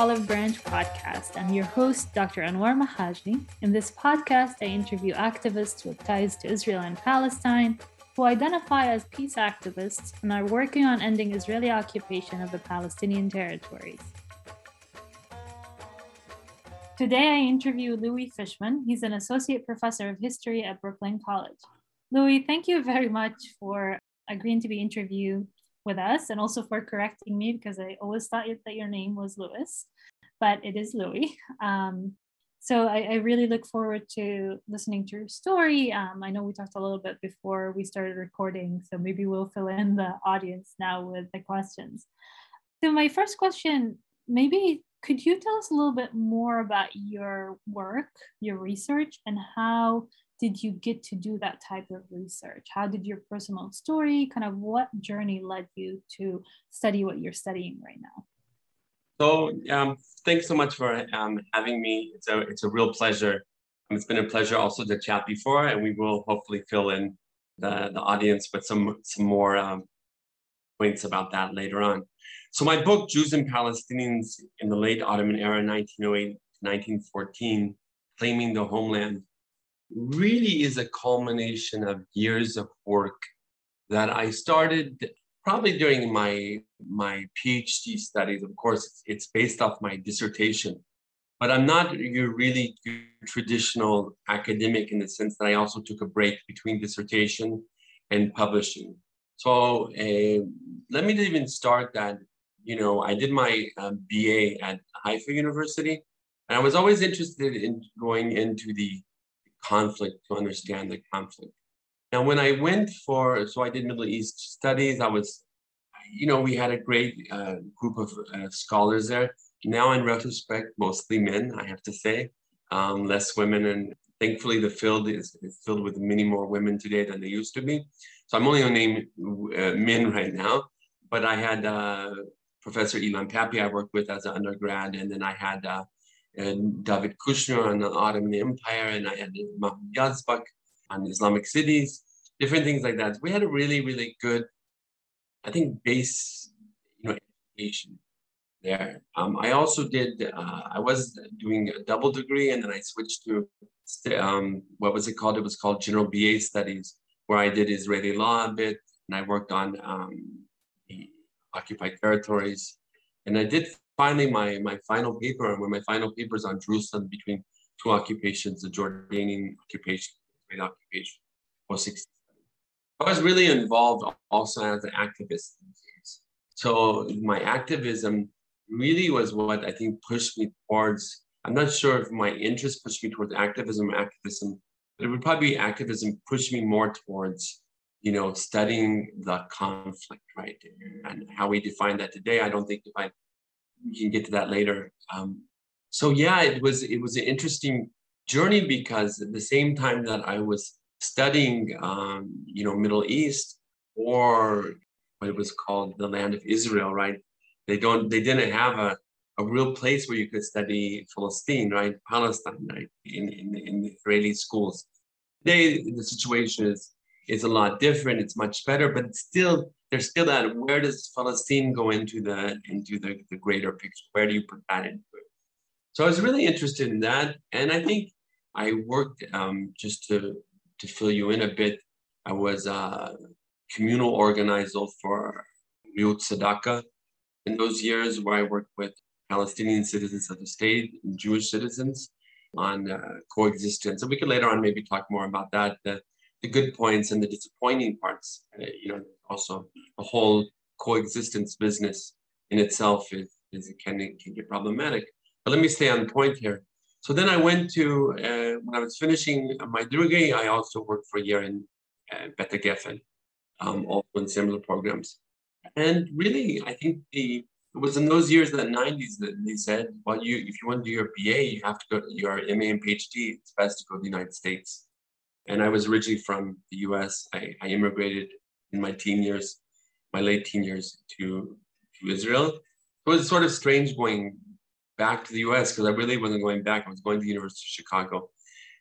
Olive Branch podcast. I'm your host, Dr. Anwar Mahaji. In this podcast, I interview activists with ties to Israel and Palestine who identify as peace activists and are working on ending Israeli occupation of the Palestinian territories. Today, I interview Louis Fishman. He's an associate professor of history at Brooklyn College. Louis, thank you very much for agreeing to be interviewed with us and also for correcting me because I always thought that your name was Louis, but it is Louis. Um, so I, I, really look forward to listening to your story. Um, I know we talked a little bit before we started recording, so maybe we'll fill in the audience now with the questions. So my first question, maybe could you tell us a little bit more about your work, your research, and how did you get to do that type of research? How did your personal story, kind of what journey led you to study what you're studying right now? So um, thanks so much for um, having me. It's a, it's a real pleasure. Um, it's been a pleasure also to chat before, and we will hopefully fill in the, the audience with some, some more um, points about that later on. So my book, Jews and Palestinians in the Late Ottoman Era, 1908 1914, Claiming the Homeland, really is a culmination of years of work that I started probably during my my PhD studies. Of course, it's, it's based off my dissertation, but I'm not your really traditional academic in the sense that I also took a break between dissertation and publishing. So uh, let me even start that. You know, I did my uh, BA at Haifa University, and I was always interested in going into the conflict to understand the conflict. Now, when I went for, so I did Middle East studies, I was, you know, we had a great uh, group of uh, scholars there. Now, in retrospect, mostly men, I have to say, um, less women. And thankfully, the field is, is, filled with many more women today than they used to be. So I'm only going to name uh, men right now. But I had uh, Professor Ilan Pappé I worked with as an undergrad, and then I had uh, David Kushner on the Ottoman Empire, and I had Mahmoud Yazbak on Islamic cities, different things like that. We had a really, really good, I think, base, you know, education there. Um, I also did, uh, I was doing a double degree, and then I switched to, um, what was it called? It was called General BA Studies, where I did Israeli law a bit, and I worked on um, the occupied territories. And I did finally my, my final paper, and my final paper is on Jerusalem between two occupations, the Jordanian occupation, occupation, or 67. I was really involved also as an activist. So my activism really was what I think pushed me towards. I'm not sure if my interest pushed me towards activism or activism, but it would probably be activism pushed me more towards, you know, studying the conflict, right? And how we define that today. I don't think if I we can get to that later. Um, so yeah, it was it was an interesting journey because at the same time that I was studying, um, you know, Middle East or what it was called the land of Israel, right? They don't they didn't have a, a real place where you could study Palestine, right? Palestine, right? In, in, in the Israeli schools. Today the situation is is a lot different. It's much better, but still there's still that where does Palestine go into the into the, the greater picture? Where do you put that it? So I was really interested in that, and I think I worked um, just to to fill you in a bit. I was a communal organizer for Miut Sadaka in those years, where I worked with Palestinian citizens of the state and Jewish citizens on uh, coexistence. And we could later on maybe talk more about that, the, the good points and the disappointing parts. Uh, you know, also the whole coexistence business in itself is, is can, can get problematic. But let me stay on point here. So then I went to, uh, when I was finishing my degree, I also worked for a year in uh, Beit HaGefen, um, also in similar programs. And really, I think the it was in those years, the 90s, that they said, well, you if you want to do your BA, you have to go to your MA and PhD, it's best to go to the United States. And I was originally from the US. I, I immigrated in my teen years, my late teen years to, to Israel. It was sort of strange going back to the US because I really wasn't going back. I was going to the University of Chicago.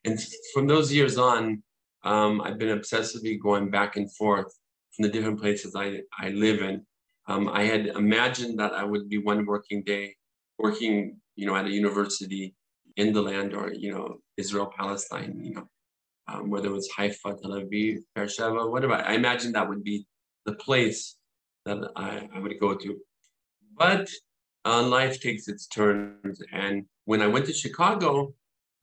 And from those years on, um, I've been obsessively going back and forth from the different places I, I live in. Um, I had imagined that I would be one working day working, you know, at a university in the land or, you know, Israel, Palestine, you know, um, whether it was Haifa, Tel Aviv, Beersheba, whatever. I imagine that would be the place that I, I would go to. But uh, life takes its turns. And when I went to Chicago,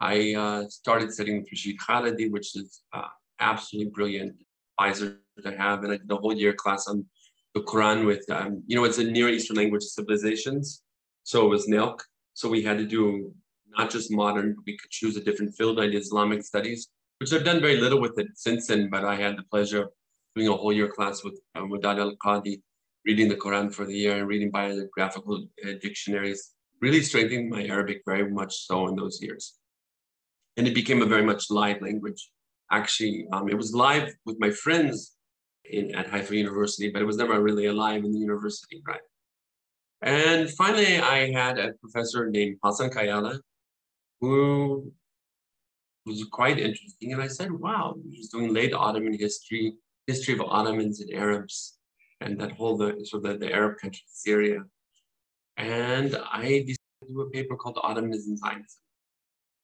I uh, started studying with Rashid Khalidi, which is uh, absolutely brilliant advisor to have. And I did a whole year class on the Quran with, um, you know, it's a Near Eastern language civilizations. So it was NELC. So we had to do not just modern, we could choose a different field. I did Islamic studies, which I've done very little with it since then, but I had the pleasure of doing a whole year class with uh, Wadad Al Qadi, reading the Quran for the year and reading biographical uh, dictionaries, really strengthened my Arabic very much so in those years. And it became a very much live language. Actually, um, it was live with my friends in, at Haifa University, but it was never really alive in the university, right? And finally, I had a professor named Hassan Kayali, who was quite interesting. And I said, wow, he's doing late Ottoman history, history of Ottomans and Arabs, and that whole the, so the, the Arab country, Syria. And I decided to do a paper called Ottomans and Zionism.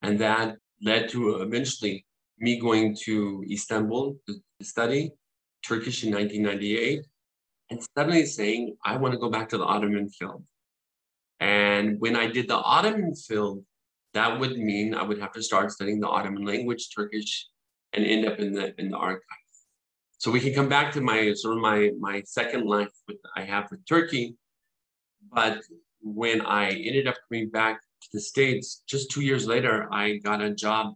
And that led to uh, eventually me going to Istanbul to study Turkish in 1998 and suddenly saying, I want to go back to the Ottoman field. And when I did the Ottoman field, that would mean I would have to start studying the Ottoman language, Turkish, and end up in the in the archive. So we can come back to my sort of my my second life with I have with Turkey. But when I ended up coming back to the States, just two years later, I got a job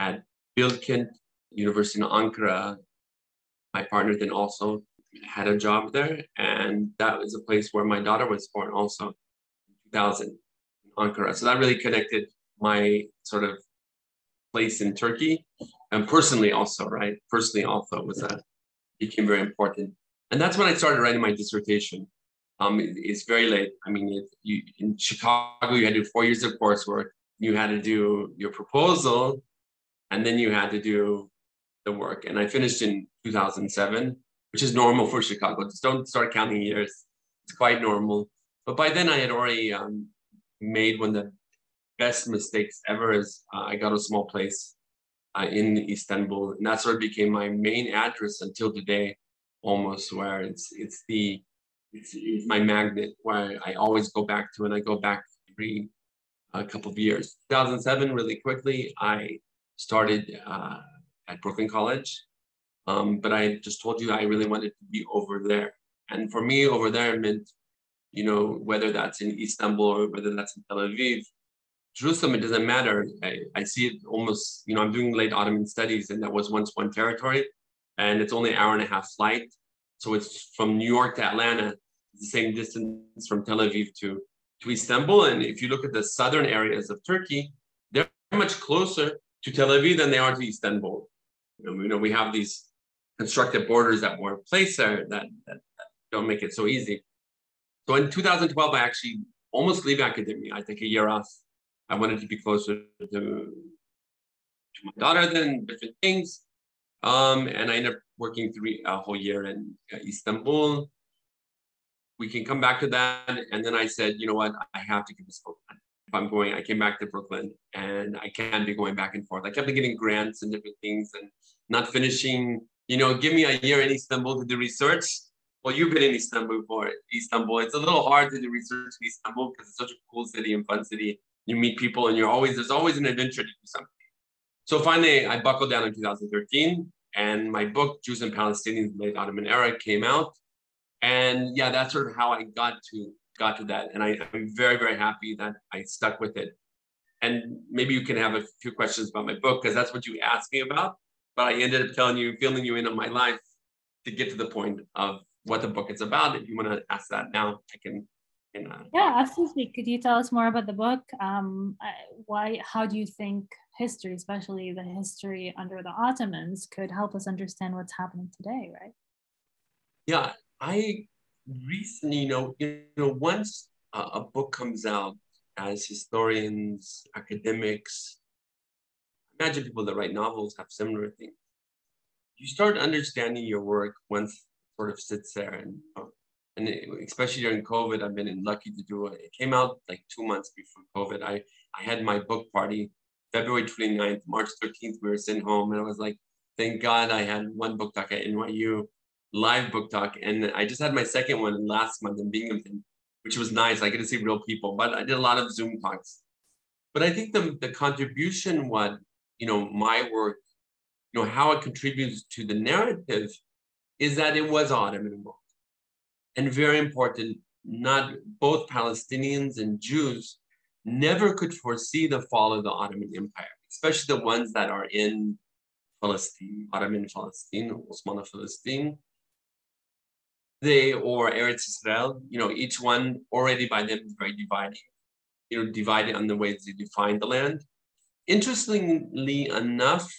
at Bilkent University in Ankara. My partner then also had a job there, and that was a place where my daughter was born also in 2000 in Ankara. So that really connected my sort of place in Turkey, and personally also, right? Personally also was that became very important, and that's when I started writing my dissertation. Um, it, it's very late. I mean, it, you, in Chicago, you had to do four years of coursework. You had to do your proposal, and then you had to do the work. And I finished in 2007, which is normal for Chicago. Just don't start counting years. It's quite normal. But by then, I had already um, made one of the best mistakes ever is uh, I got a small place uh, in Istanbul, and that sort of became my main address until today, almost where it's it's the it's, it's my magnet where I always go back to, and I go back every a uh, couple of years. 2007, really quickly, I started uh, at Brooklyn College, um, but I just told you I really wanted to be over there, and for me, over there meant, you know, whether that's in Istanbul or whether that's in Tel Aviv, Jerusalem, it doesn't matter. I, I see it almost, you know, I'm doing late Ottoman studies, and that was once one territory, and it's only an hour and a half flight. So it's from New York to Atlanta, the same distance from Tel Aviv to, to Istanbul. And if you look at the southern areas of Turkey, they're much closer to Tel Aviv than they are to Istanbul. You know, you know we have these constructed borders that were placed there that, that, that don't make it so easy. So in 2012, I actually almost leave academia. I take a year off I wanted to be closer to, to my daughter than different things. Um, and I ended up working three a whole year in uh, Istanbul. We can come back to that. And then I said, you know what, I have to give this book. If I'm going, I came back to Brooklyn and I can't be going back and forth. I kept getting grants and different things and not finishing, you know, give me a year in Istanbul to do research. Well, you've been in Istanbul before. Istanbul. It's a little hard to do research in Istanbul because it's such a cool city and fun city you meet people and you're always there's always an adventure to do something. So finally i buckled down in 2013 and my book jews and palestinians late ottoman era came out. And yeah that's sort of how i got to got to that. And I, i'm very very happy that i stuck with it. And maybe you can have a few questions about my book because that's what you asked me about. But i ended up telling you filling you in on my life to get to the point of what the book is about. If you want to ask that now i can yeah, absolutely. Could you tell us more about the book? Um, why? How do you think history, especially the history under the Ottomans, could help us understand what's happening today? Right. Yeah, I recently, you know, you know, once a, a book comes out, as historians, academics, imagine people that write novels have similar things. You start understanding your work once sort of sits there and and it, especially during COVID, I've been lucky to do it. It came out like two months before COVID. I, I had my book party February 29th, March 13th, we were sitting home and I was like, thank God I had one book talk at NYU, live book talk. And I just had my second one last month in Binghamton, which was nice. I get to see real people, but I did a lot of Zoom talks. But I think the, the contribution, what, you know, my work, you know, how it contributes to the narrative is that it was world. And very important, not both Palestinians and Jews never could foresee the fall of the Ottoman Empire, especially the ones that are in Palestine, Ottoman Palestine, Osmanli Palestine. They or Eretz Israel, you know, each one already by then is very dividing, you know, divided on the ways they define the land. Interestingly enough,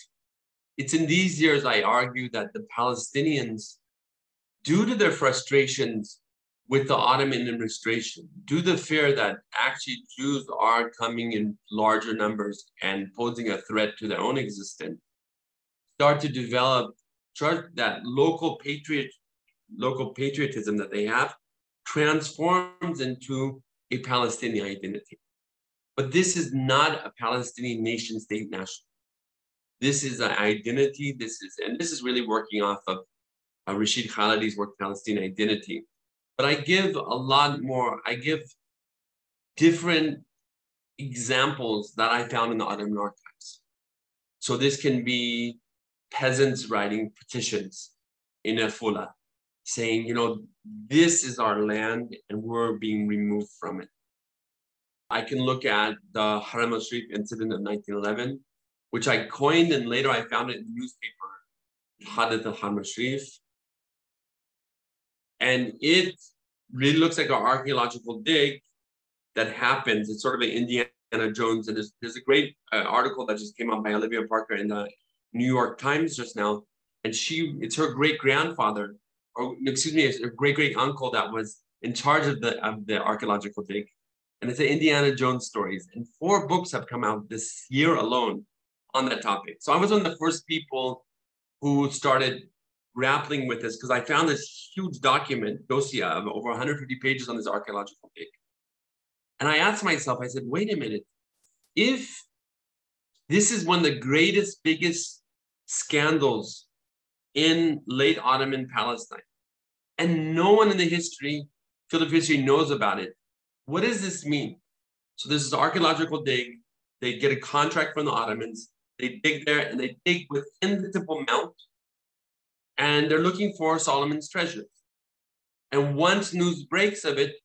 it's in these years I argue that the Palestinians, due to their frustrations with the Ottoman administration, due to the fear that actually Jews are coming in larger numbers and posing a threat to their own existence, start to develop that local patriot, local patriotism that they have transforms into a Palestinian identity. But this is not a Palestinian nation state national. This is an identity. This is, and this is really working off of uh, Rashid Khalidi's work, Palestinian identity. But I give a lot more, I give different examples that I found in the Ottoman archives. So this can be peasants writing petitions in Afula saying, you know, this is our land and we're being removed from it. I can look at the Haram al-Sharif incident of 1911, which I coined and later I found it in the newspaper, Hadith al-Haram al-Sharif, and it really looks like an archaeological dig that happens. It's sort of an Indiana Jones. And there's, there's a great uh, article that just came out by Olivia Parker in the New York Times just now. And she, it's her great grandfather, or excuse me, her great great uncle that was in charge of the of the archaeological dig. And it's an Indiana Jones stories. And four books have come out this year alone on that topic. So I was one of the first people who started grappling with this because I found this huge document, dossier of over 150 pages on this archaeological dig. And I asked myself, I said, wait a minute, if this is one of the greatest, biggest scandals in late Ottoman Palestine, and no one in the history, field of history knows about it, what does this mean? So this is archaeological dig. They get a contract from the Ottomans. They dig there and they dig within the Temple Mount and they're looking for Solomon's treasure. And once news breaks of it,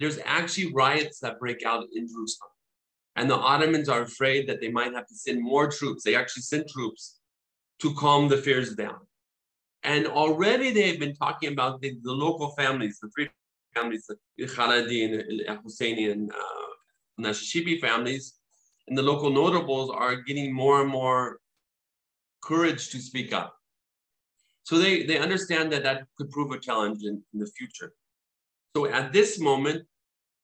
there's actually riots that break out in Jerusalem. And the Ottomans are afraid that they might have to send more troops. They actually sent troops to calm the fears down. And already they've been talking about the, the local families, the three families, the Khalidi and Husseini and uh, families, and the local notables are getting more and more courage to speak up. So they, they understand that that could prove a challenge in, in the future. So at this moment,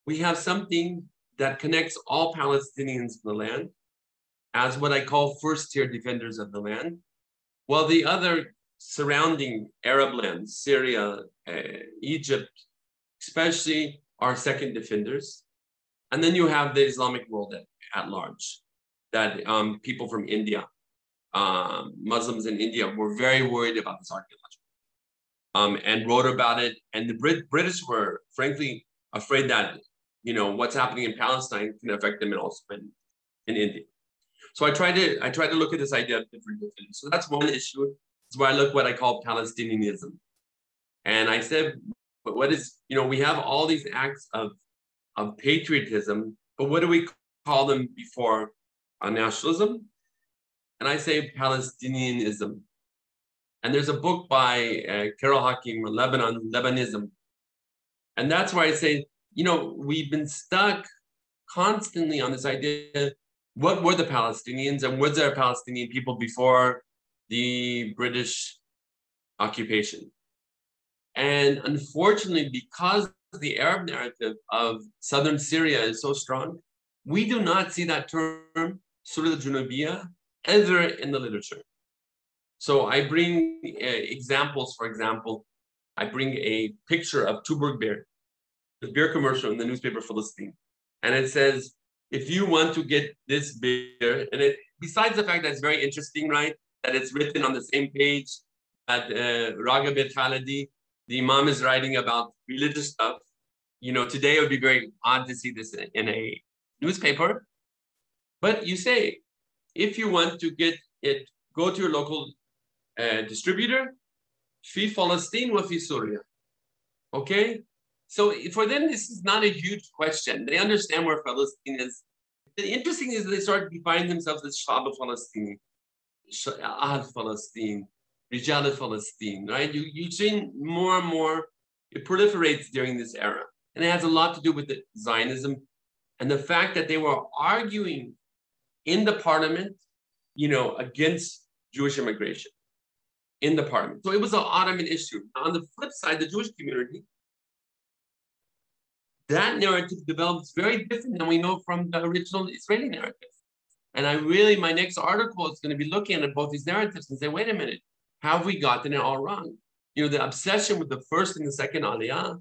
we have something that connects all Palestinians in the land as what I call first tier defenders of the land, while the other surrounding Arab lands, Syria, uh, Egypt, especially are second defenders. And then you have the Islamic world at, at large, that um, people from India, um, Muslims in India were very worried about this archaeology um, and wrote about it. And the Brit- British were frankly afraid that you know what's happening in Palestine can affect them and also in, in India. So I tried to I tried to look at this idea of different definitions. So that's one issue. It's where I look what I call Palestinianism. And I said, but what is, you know, we have all these acts of, of patriotism, but what do we call them before uh, nationalism? And I say Palestinianism. And there's a book by uh, Carol Hakim, Lebanon, Lebanism. And that's why I say, you know, we've been stuck constantly on this idea what were the Palestinians and was there a Palestinian people before the British occupation? And unfortunately, because the Arab narrative of southern Syria is so strong, we do not see that term, Surah al-Junubiyah, ever in the literature. So I bring uh, examples, for example, I bring a picture of Tuborg beer, the beer commercial in the newspaper Filastin. And it says, if you want to get this beer, and it besides the fact that it's very interesting, right? That it's written on the same page that uh, Raga Bet the Imam is writing about religious stuff. You know, today it would be very odd to see this in a newspaper. But you say, if you want to get it, go to your local uh, distributor, fi Palestine wa fi Syria. Okay? So for them, this is not a huge question. They understand where Palestine is. The interesting is they start defining themselves as Shab Palestine, Ahl Palestine, Rijal Palestine, right? You, you see more and more, it proliferates during this era. And it has a lot to do with the Zionism and the fact that they were arguing in the parliament, you know, against Jewish immigration in the parliament. So it was an Ottoman issue. On the flip side, the Jewish community, that narrative develops very different than we know from the original Israeli narrative. And I really, my next article is going to be looking at both these narratives and say, wait a minute, have we gotten it all wrong? You know, the obsession with the first and the second aliyah,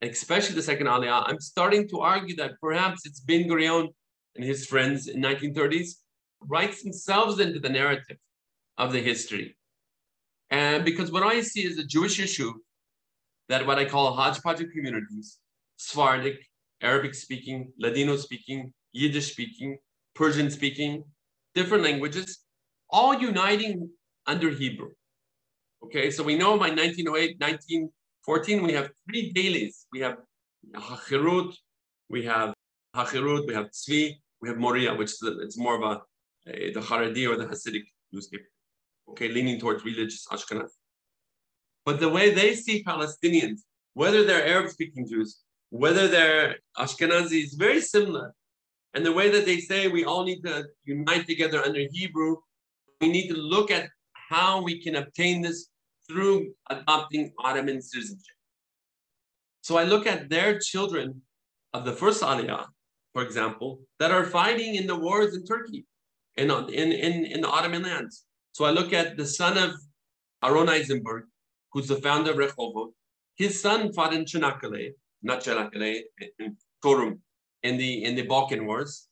especially the second aliyah, I'm starting to argue that perhaps it's Ben Gurion and his friends in 1930s writes themselves into the narrative of the history. And because what I see is a Jewish issue that what I call hodgepodge communities, Sephardic, Arabic speaking, Ladino speaking, Yiddish speaking, Persian speaking, different languages, all uniting under Hebrew. Okay, so we know by 1908, 1914, we have three dailies. We have HaHerut, we have HaHerut, we have Tzvi, we have Moria, which is it's more of a, a the Haredi or the Hasidic newspaper. Okay, leaning towards religious Ashkenaz. But the way they see Palestinians, whether they're Arab-speaking Jews, whether they're Ashkenazi, is very similar. And the way that they say we all need to unite together under Hebrew, we need to look at how we can obtain this through adopting Ottoman citizenship. So I look at their children of the first Aliyah, for example, that are fighting in the wars in Turkey, in, in, in, in the Ottoman lands. So I look at the son of Aaron Eisenberg, who's the founder of Rehovot. His son fought in Çanakkale, not Çanakkale, in Çorum, in the in the Balkan Wars,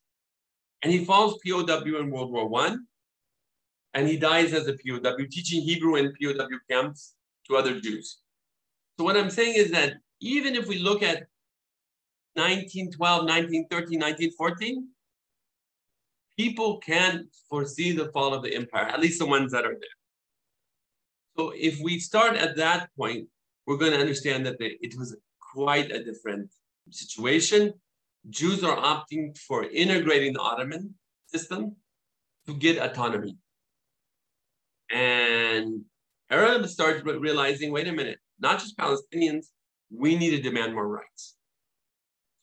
and he falls POW in World War One, and he dies as a POW, teaching Hebrew in POW camps to other Jews. So what I'm saying is that even if we look at 1912, 1913, 1914, people can't foresee the fall of the empire, at least the ones that are there. So if we start at that point, we're going to understand that it was quite a different situation. Jews are opting for integrating the Ottoman system to get autonomy. And Arabs started realizing, wait a minute, not just Palestinians, we need to demand more rights.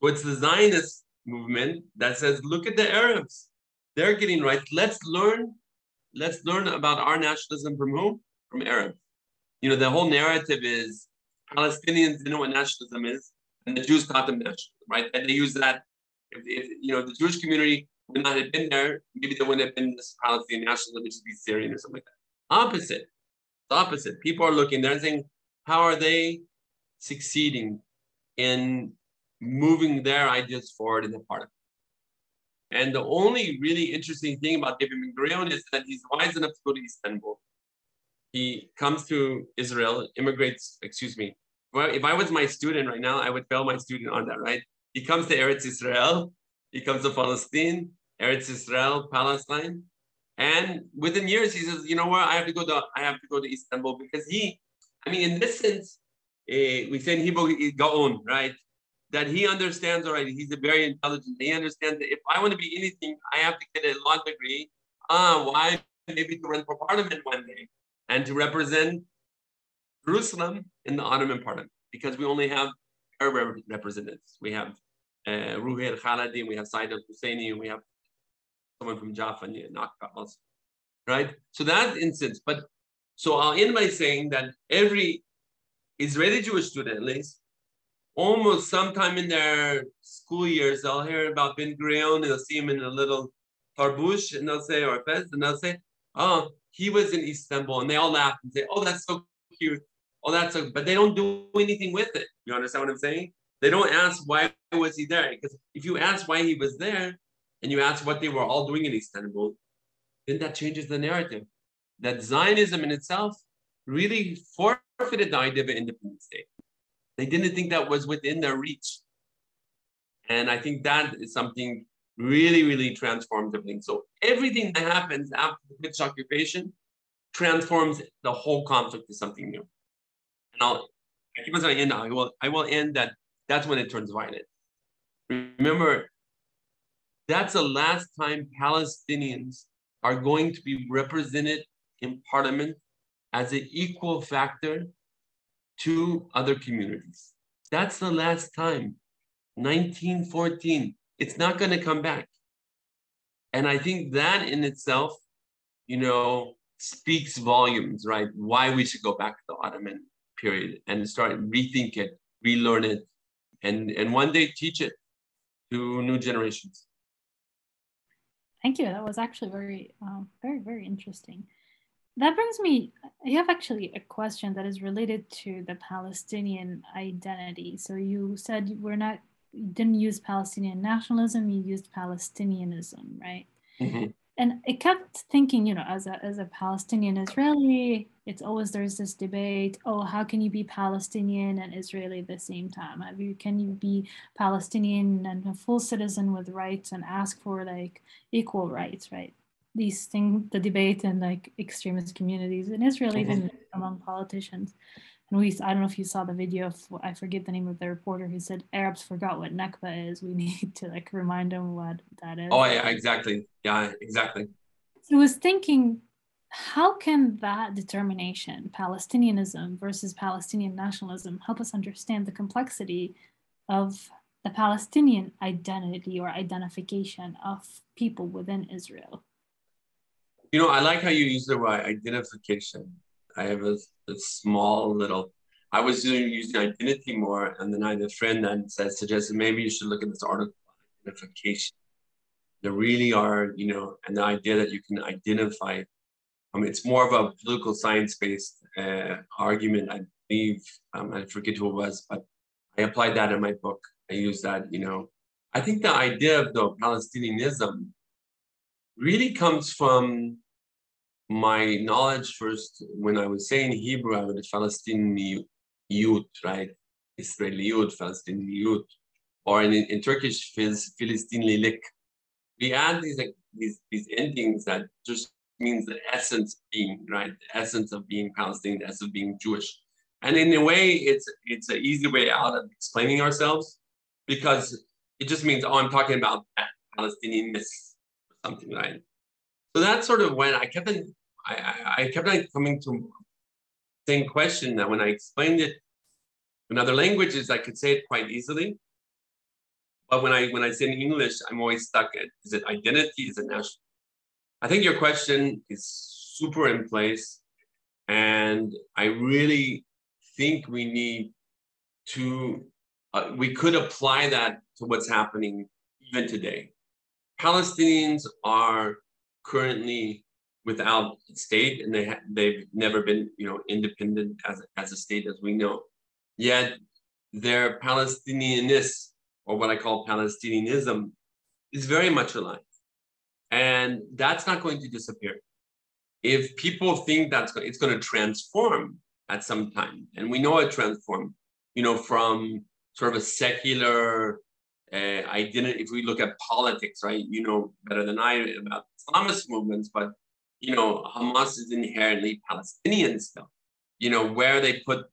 So it's the Zionist movement that says, look at the Arabs. They're getting rights. Let's learn, let's learn about our nationalism from whom? From Arabs. You know, the whole narrative is Palestinians didn't know what nationalism is, and the Jews taught them nationalism, right? And they use that. If, if you know the Jewish community would not have been there, maybe there wouldn't have been this Palestinian nationalism, which would be Syrian or something like that. Opposite. It's opposite. People are looking, they're saying, how are they succeeding in moving their ideas forward in the parliament? And the only really interesting thing about David Ben Gurion is that he's wise enough to go to Istanbul. He comes to Israel, immigrates, excuse me. If I was my student right now, I would fail my student on that, right? He comes to Eretz Israel, he comes to Palestine, Eretz Israel, Palestine. And within years, he says, you know what, I have to go to I have to go to Istanbul because he, I mean, in this sense, uh, we say in Hebrew, gaon, right? That he understands already. He's a very intelligent. He understands that if I want to be anything, I have to get a law degree. Ah, why? Maybe to run for parliament one day and to represent Jerusalem in the Ottoman parliament because we only have Arab representatives. We have uh, Ruhi al-Khalidi, we have Said al-Husseini, we have someone from Jaffa and Nakba also, right? So that instance, but so I'll end by saying that every Israeli Jewish student, at least, almost sometime in their school years, they'll hear about Ben Gurion they'll see him in a little tarbush and they'll say, or fez, and they'll say, oh, he was in Istanbul. And they all laugh and say, oh, that's so cute. oh, that's a, but they don't do anything with it. You understand what I'm saying? They don't ask why was he there? Because if you ask why he was there and you ask what they were all doing in Istanbul, then that changes the narrative. That Zionism in itself really forfeited the idea of an independent state. They didn't think that was within their reach. And I think that is something really, really transformative thing. So everything that happens after the British occupation transforms the whole conflict to something new. And I'll I keep on saying I will I will end that that's when it turns violent. Remember, that's the last time Palestinians are going to be represented in parliament as an equal factor to other communities. That's the last time. 1914. It's not going to come back. And I think that in itself, you know, speaks volumes, right? Why we should go back to the Ottoman period and start rethink it, relearn it, and, and one day teach it to new generations. Thank you. That was actually very, um, very, very interesting. That brings me, I have actually a question that is related to the Palestinian identity. So you said we're not, you didn't use Palestinian nationalism, you used Palestinianism, right? Mm-hmm and I kept thinking, you know, as a as a Palestinian Israeli, it's always there's this debate. Oh, how can you be Palestinian and Israeli at the same time? Have you can you be Palestinian and a full citizen with rights and ask for like equal rights, right? These things, the debate in like extremist communities in Israel, mm-hmm. even among politicians. And we, I don't know if you saw the video of, I forget the name of the reporter who said Arabs forgot what Nakba is. We need to like remind them what that is. Oh yeah, exactly. Yeah, exactly. So I was thinking, how can that determination, Palestinianism versus Palestinian nationalism, help us understand the complexity of the Palestinian identity or identification of people within Israel? You know, I like how you use the word identification I have a, a small little. I was using identity more, and then I had a friend that said suggested maybe you should look at this article on identification. There really are, you know, and the idea that you can identify. I mean, it's more of a political science-based uh, argument, I believe. Um, I forget who it was, but I applied that in my book. I use that, you know. I think the idea of the Palestinianism really comes from my knowledge first, when I was saying Hebrew, I was a Palestinian youth, right? Israeli youth, Palestinian youth, or in, in Turkish, Filistinlilik. We add these, like, these, these endings that just means the essence of being, right? The essence of being Palestinian, the essence of being Jewish. And in a way, it's it's an easy way out of explaining ourselves because it just means, oh, I'm talking about Palestinianness or something, right? So that's sort of when I kept on, I, I kept on coming to the same question that when I explained it in other languages, I could say it quite easily. But when I when I say in English, I'm always stuck at is it identity, is it national? I think your question is super in place. And I really think we need to, uh, we could apply that to what's happening even today. Palestinians are currently without state and they ha- they've never been you know independent as, as a state as we know. Yet their palestinianness or what i call palestinianism is very much alive. And that's not going to disappear. If people think that's going, it's going to transform at some time and we know it transformed you know from sort of a secular uh, identity, if we look at politics, right, you know better than I about Islamist movements, but you know, Hamas is inherently Palestinian still. You know, where they put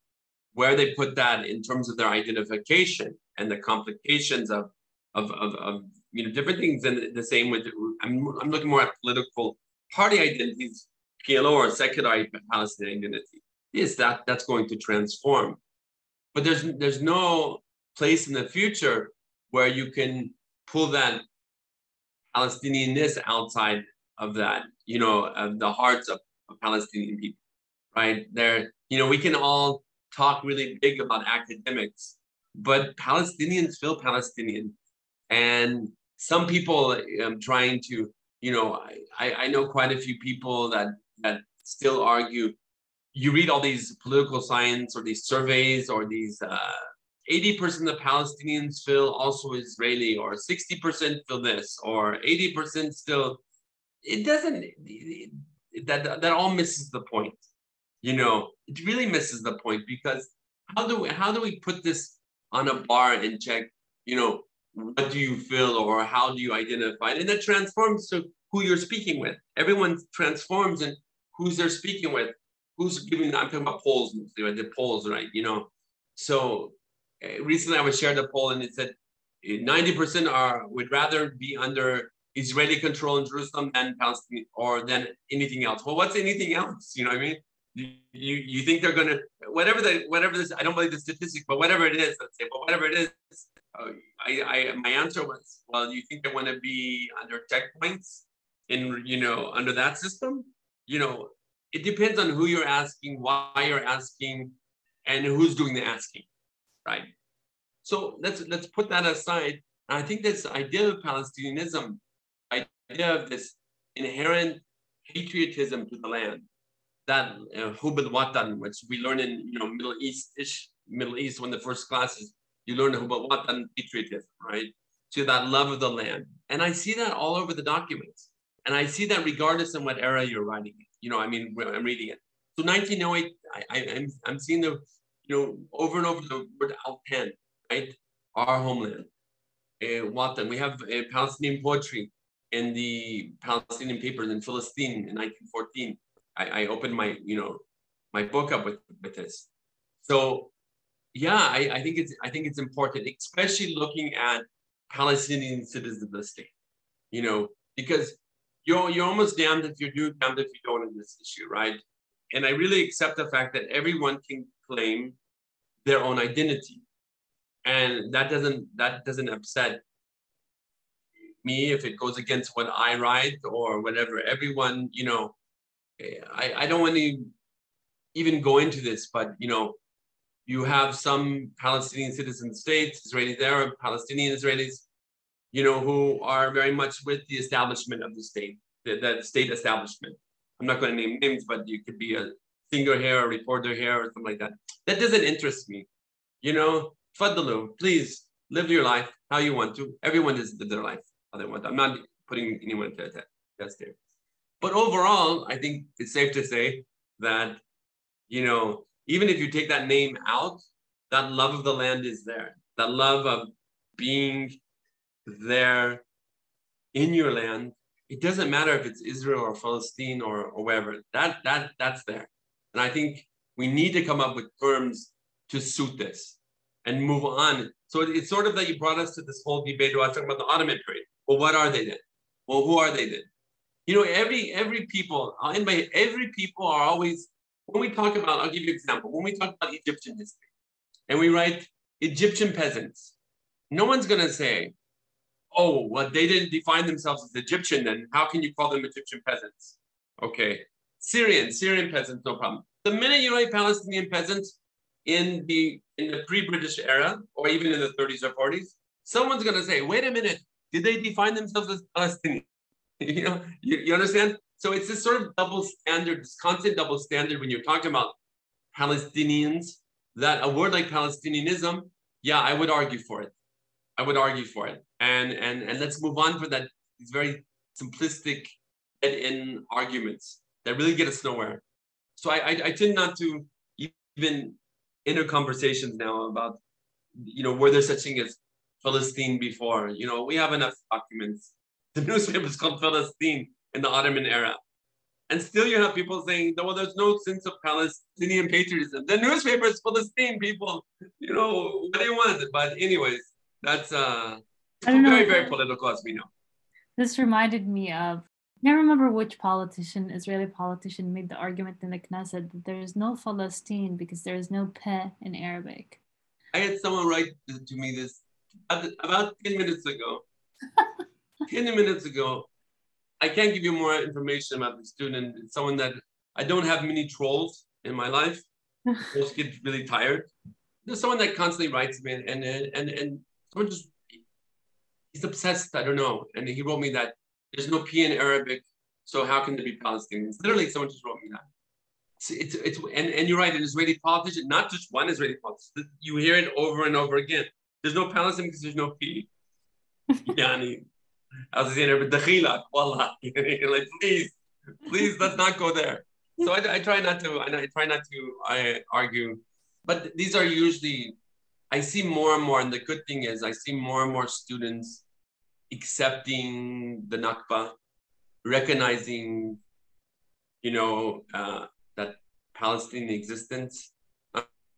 where they put that in terms of their identification and the complications of of, of, of you know different things and the same with I'm, I'm looking more at political party identities PLO or secular Palestinian identity yes that that's going to transform but there's there's no place in the future where you can pull that Palestinianness outside of that, you know, of the hearts of, of Palestinian people, right? There, you know, we can all talk really big about academics, but Palestinians feel Palestinian. And some people um, trying to, you know, I, I know quite a few people that that still argue, you read all these political science or these surveys or these uh, 80% of Palestinians feel also Israeli, or 60% feel this, or 80% still. It doesn't, that, that all misses the point. You know, it really misses the point because how do we, how do we put this on a bar and check, you know, what do you feel or how do you identify? And that transforms to who you're speaking with. Everyone transforms and who's they're speaking with, who's giving, I'm talking about polls, right the polls, right? You know, so recently I was shared a poll and it said 90% are would rather be under Israeli control in Jerusalem than Palestine or than anything else. Well, what's anything else? You know what I mean? You, you, think they're gonna whatever the whatever this I don't believe the statistic, but whatever it is, let's say, but whatever it is, uh, I, I my answer was, well, you think they want to be under checkpoints in you know under that system? You know, it depends on who you're asking, why you're asking, and who's doing the asking right? So let's let's put that aside. And I think this idea of Palestinianism, idea of this inherent patriotism to the land, that uh, hub al watan, which we learn in you know Middle East-ish, Middle East, when the first classes, you learn hub watan patriotism, right? To that love of the land, and I see that all over the documents, and I see that regardless of what era you're writing it. You know, I mean, I'm reading it. So 1908, I, I, I'm, I'm seeing the you know, over and over the word Alpan, right? Our homeland. Uh, Watan. We have uh, Palestinian poetry in the Palestinian papers in Filastin in 1914. I, I opened my, you know, my book up with, with this. So yeah, I, I think it's I think it's important, especially looking at Palestinian citizens of the state, you know, because you're you're almost damned if you do, damned if you don't in this issue, right? And I really accept the fact that everyone can claim their own identity. And that doesn't that doesn't upset me if it goes against what i write or whatever. Everyone you know i, I don't want to even go into this but you know you have some palestinian citizen states israelis there palestinian israelis you know who are very much with the establishment of the state the state establishment. I'm not going to name names but you could be a singer here, a reporter here, or something like that. That doesn't interest me. You know, faddalu, please live your life how you want to. Everyone is their life how they want. I'm not putting anyone to that. That's there. But overall, I think it's safe to say that, you know, even if you take that name out, that love of the land is there. That love of being there in your land. It doesn't matter if it's Israel or Palestine or, or wherever. That that that's there. And I think we need to come up with terms to suit this and move on. So it's sort of that you brought us to this whole debate about talking about the Ottoman period. Well, what are they then? Well, who are they then? You know, every every people, I'll end by every people are always, when we talk about, I'll give you an example. When we talk about Egyptian history and we write Egyptian peasants, no one's gonna say, oh, well, they didn't define themselves as Egyptian, then how can you call them Egyptian peasants? Okay, Syrian, Syrian peasants, no problem. The minute you write Palestinian peasants in the in the pre-British era, or even in the 30s or 40s, someone's gonna say, wait a minute, did they define themselves as Palestinian? you know, you, you understand? So it's this sort of double standard, this constant double standard when you're talking about Palestinians, that a word like Palestinianism, yeah, I would argue for it. I would argue for it. And and and let's move on for that. Very simplistic in arguments that really get us nowhere. So I, I, I tend not to even enter conversations now about, you know, were there such thing as Philistine before? You know, we have enough documents. The newspaper is called Filastin in the Ottoman era. And still you have people saying, well, there's no sense of Palestinian patriotism. The newspaper is Filastin, people. You know, what do you want? But anyways, that's uh, very, very political as we know. This reminded me of can't remember which politician, Israeli politician, made the argument in the Knesset that there is no Palestine because there is no peh in Arabic. I had someone write to me this about 10 minutes ago. 10 minutes ago. I can't give you more information about the student. It's someone that I don't have many trolls in my life. Trolls get really tired. There's someone that constantly writes me and, and, and, and someone just, he's obsessed. I don't know. And he wrote me that there's no P in Arabic, so how can there be Palestinians? Literally, someone just wrote me that. it's, it's and, and you're right, an Israeli politician, not just one Israeli politician. You hear it over and over again. There's no Palestine because there's no peace. Yani, I was saying, wallah, like please, please, let's not go there. So I, I try not to, I try not to I argue, but these are usually, I see more and more, and the good thing is I see more and more students accepting the Nakba, recognizing, you know, uh, that Palestinian existence.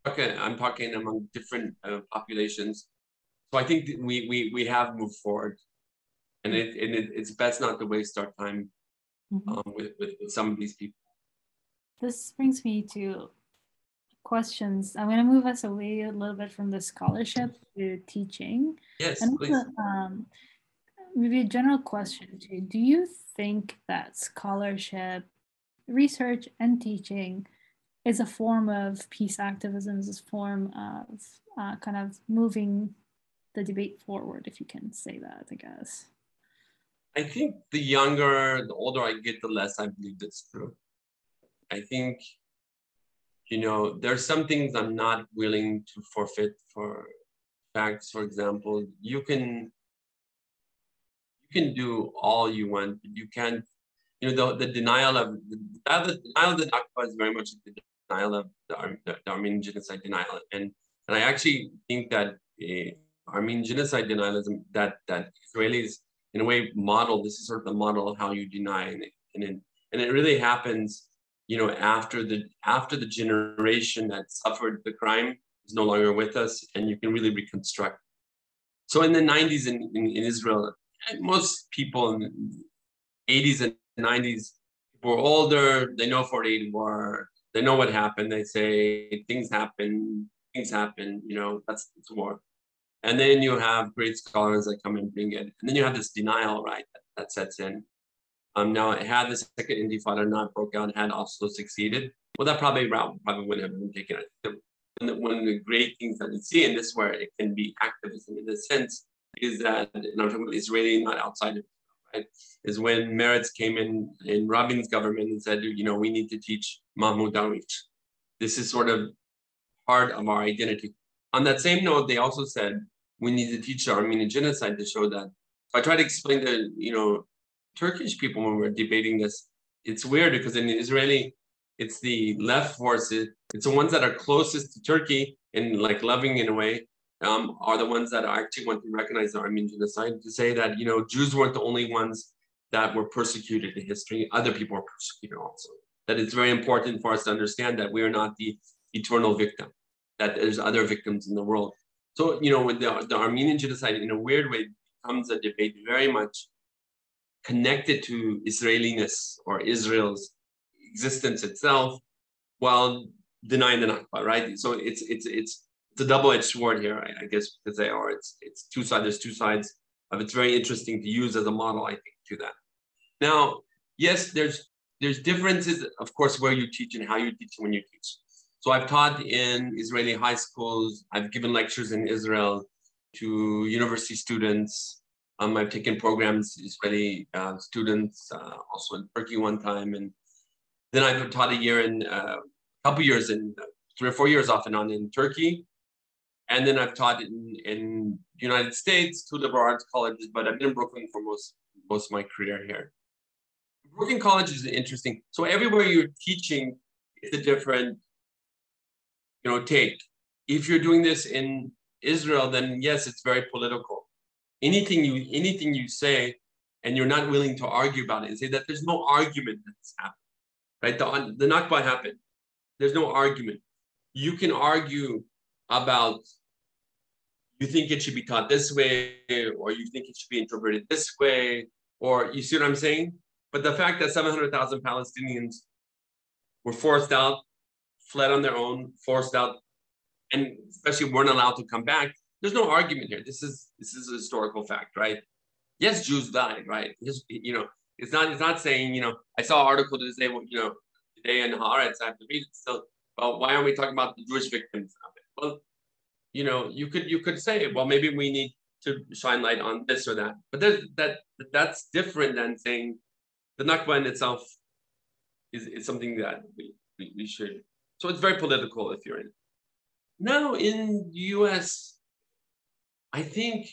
Okay, I'm talking among different uh, populations. So I think we, we, we have moved forward and it, and it, it's best not to waste our time mm-hmm. um, with, with, with some of these people. This brings me to questions. I'm going to move us away a little bit from the scholarship to teaching. Yes, and please. Um, maybe a general question too. Do you think that scholarship, research, and teaching is a form of peace activism, is a form of uh, kind of moving the debate forward, if you can say that, I guess? I think the younger, the older I get, the less I believe that's true. I think, you know, there are some things I'm not willing to forfeit for facts. For example, you can you can do all you want, but you can't. You know, the, the denial of the, denial of the Nakba is very much the denial of the, the, the Armenian genocide denial, and and I actually think that uh, Armenian genocide denialism that that Israelis in a way model this is sort of the model of how you deny and it, and it, and it really happens you know after the after the generation that suffered the crime is no longer with us and you can really reconstruct so in the 90s in, in, in israel most people in the 80s and 90s were older they know 48 war they know what happened they say things happen things happen you know that's, that's war and then you have great scholars that come and bring it. And then you have this denial, right, that, that sets in. Um, now, had the second Intifada not broke out, had also succeeded, well, that probably route probably wouldn't have been taken. One of the great things that we see, and this is where it can be activism in this sense, is that, and I'm talking about Israeli, not outside of right, is when Meretz came in in Rabin's government and said, you know, we need to teach Mahmoud Darwish. This is sort of part of our identity. On that same note, they also said, we need to teach the Armenian genocide to show that. So I try to explain to you know Turkish people when we're debating this. It's weird because in Israeli, it's the left forces. It's the ones that are closest to Turkey and like loving in a way. Um, are the ones that actually want to recognize the Armenian genocide to say that you know Jews weren't the only ones that were persecuted in history. Other people were persecuted also. That it's very important for us to understand that we are not the eternal victim. That there's other victims in the world. So, you know, with the, the Armenian genocide, in a weird way, becomes a debate very much connected to Israeliness or Israel's existence itself, while denying the Nakba, right? So it's it's it's it's a double-edged sword here, I, I guess, because they are. It's it's two sides. There's two sides of. It's very interesting to use as a model, I think, to that. Now, yes, there's there's differences, of course, where you teach and how you teach when you teach. So I've taught in Israeli high schools. I've given lectures in Israel to university students. Um, I've taken programs, Israeli uh, students, uh, also in Turkey one time. And then I've taught a year in, uh, a couple years in, three or four years off and on in Turkey. And then I've taught in, in United States, two liberal arts colleges, but I've been in Brooklyn for most, most of my career here. Brooklyn College is interesting. So everywhere you're teaching, it's a different you know, take. If you're doing this in Israel, then yes, it's very political. Anything you anything you say, and you're not willing to argue about it, and say that there's no argument that's happened, right? The, the Nakba happened. There's no argument. You can argue about you think it should be taught this way, or you think it should be interpreted this way, or you see what I'm saying? But the fact that 700,000 Palestinians were forced out fled on their own, forced out, and especially weren't allowed to come back. There's no argument here. This is this is a historical fact, right? Yes, Jews died, right? Just, you know, it's not it's not saying you know. I saw an article today, you know, today in Haaretz. I have to read it still. Well, why aren't we talking about the Jewish victims of it? Well, you know, you could you could say, well, maybe we need to shine light on this or that. But that that that's different than saying the Nakba in itself is, is something that we we, we should. So it's very political if you're in. Now in the US, I think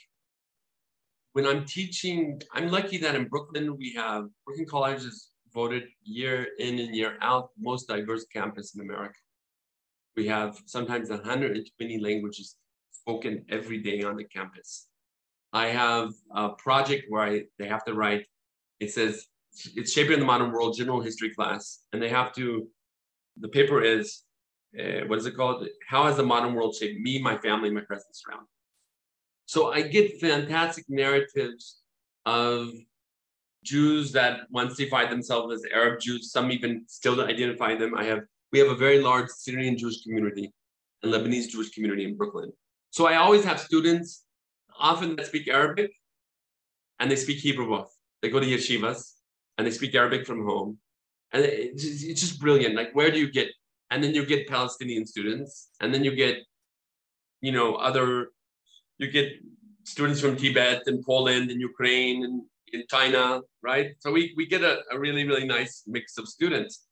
when I'm teaching, I'm lucky that in Brooklyn we have Brooklyn College is voted year in and year out most diverse campus in America. We have sometimes 120 languages spoken every day on the campus. I have a project where I, they have to write, it says, it's shaping the modern world general history class. And they have to, the paper is, uh, what is it called? How has the modern world shaped me, my family, my present surroundings? So I get fantastic narratives of Jews that once defined themselves as Arab Jews, some even still identify them. I have we have a very large Syrian Jewish community and Lebanese Jewish community in Brooklyn. So I always have students, often that speak Arabic, and they speak Hebrew both. They go to yeshivas and they speak Arabic from home, and it's just, brilliant. Like where do you get? And then you get Palestinian students, and then you get, you know, other, you get students from Tibet and Poland and Ukraine and in China, right? So we, we get a, a really, really nice mix of students.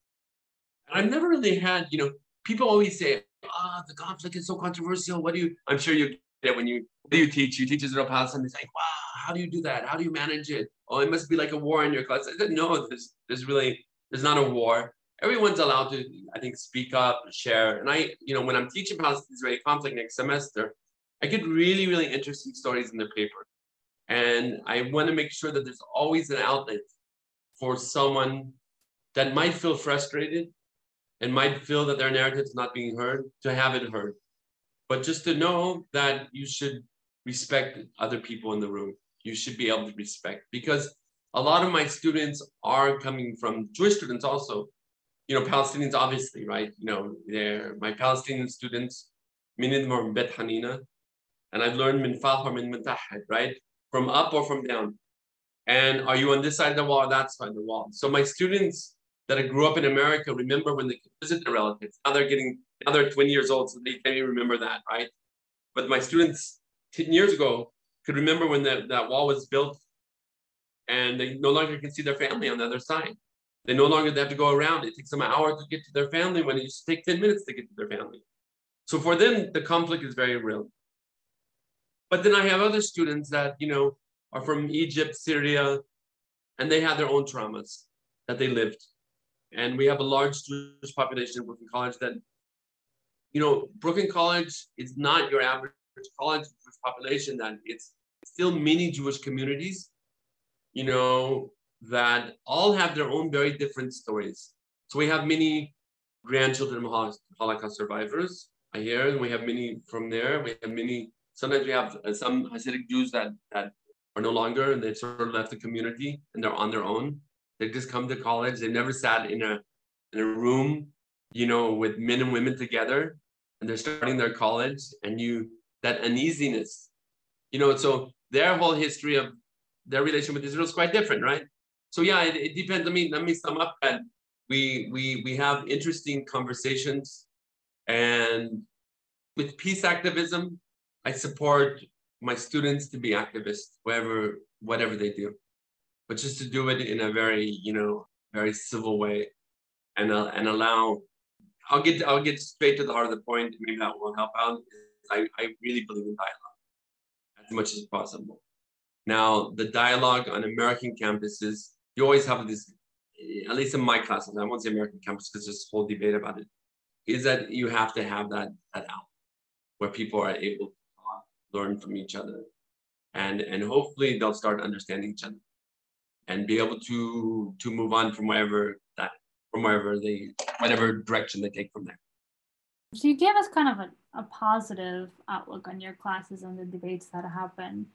I've never really had, you know, people always say, ah, oh, the conflict is so controversial. What do you, I'm sure you get it when you, what do you teach? You teach Israel Palestine. It's like, wow, how do you do that? How do you manage it? Oh, it must be like a war in your class. I said, no, there's, there's really, there's not a war. Everyone's allowed to, I think, speak up, share. And I, you know, when I'm teaching Palestine Israeli conflict next semester, I get really, really interesting stories in the paper. And I want to make sure that there's always an outlet for someone that might feel frustrated and might feel that their narrative is not being heard to have it heard. But just to know that you should respect other people in the room. You should be able to respect because a lot of my students are coming from Jewish students also. You know, Palestinians obviously, right? You know, they're my Palestinian students, many of them are Beit Hanina, and I've learned min or min mutahid, right? from up or from down? And are you on this side of the wall or that side of the wall? So my students that grew up in America remember when they could visit their relatives. Now they're getting, now they're 20 years old, so they can't even remember that, right? But my students 10 years ago could remember when that, that wall was built and they no longer can see their family on the other side. They no longer have to go around. It takes them an hour to get to their family when it used to take 10 minutes to get to their family. So for them, the conflict is very real. But then I have other students that, you know, are from Egypt, Syria, and they have their own traumas that they lived. And we have a large Jewish population in Brooklyn College that, you know, Brooklyn College is not your average college population, that it's still many Jewish communities, you know, that all have their own very different stories. So we have many grandchildren of Holocaust survivors, I hear, and we have many from there. We have many Sometimes we have uh, some Hasidic Jews that, that are no longer and they've sort of left the community and they're on their own. They just come to college. They never sat in a in a room, you know, with men and women together, and they're starting their college, and you that uneasiness, you know. So their whole history of their relation with Israel is quite different, right? So yeah, it, it depends. I mean, let me sum up that we we we have interesting conversations, and with peace activism, I support my students to be activists, whatever whatever they do, but just to do it in a very you know very civil way, and uh, and allow. I'll get I'll get straight to the heart of the point. Maybe that will help out. I, I really believe in dialogue as much as possible. Now the dialogue on American campuses, you always have this, at least in my classes. I won't say American campus because there's a whole debate about it. Is that you have to have that that out where people are able to learn from each other. And, and hopefully they'll start understanding each other and be able to, to move on from wherever that, from wherever they, whatever direction they take from there. So you gave us kind of a, a positive outlook on your classes and the debates that happen.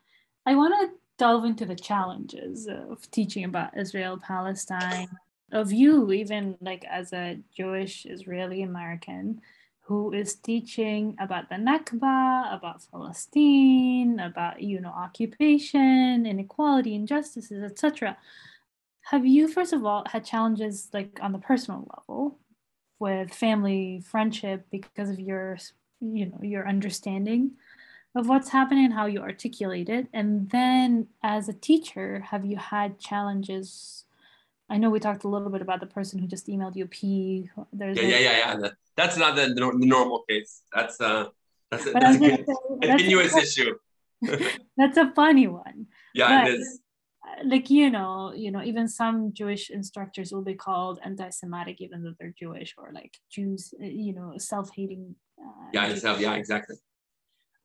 I want to delve into the challenges of teaching about Israel, Palestine, of you, even like as a Jewish Israeli American who is teaching about the Nakba, about Palestine, about you know occupation, inequality, injustices, etc. Have you first of all had challenges like on the personal level with family, friendship because of your you know your understanding of what's happening and how you articulate it? And then as a teacher, have you had challenges I know we talked a little bit about the person who just emailed you P. There's yeah, yeah, yeah, yeah. That's not the, the normal case. That's uh, that's, a, that's a continuous issue. that's a funny one. Yeah, but, it is. Like you know, you know, even some Jewish instructors will be called anti-Semitic, even though they're Jewish, or like Jews, you know, self-hating. Uh, yeah, yeah, exactly.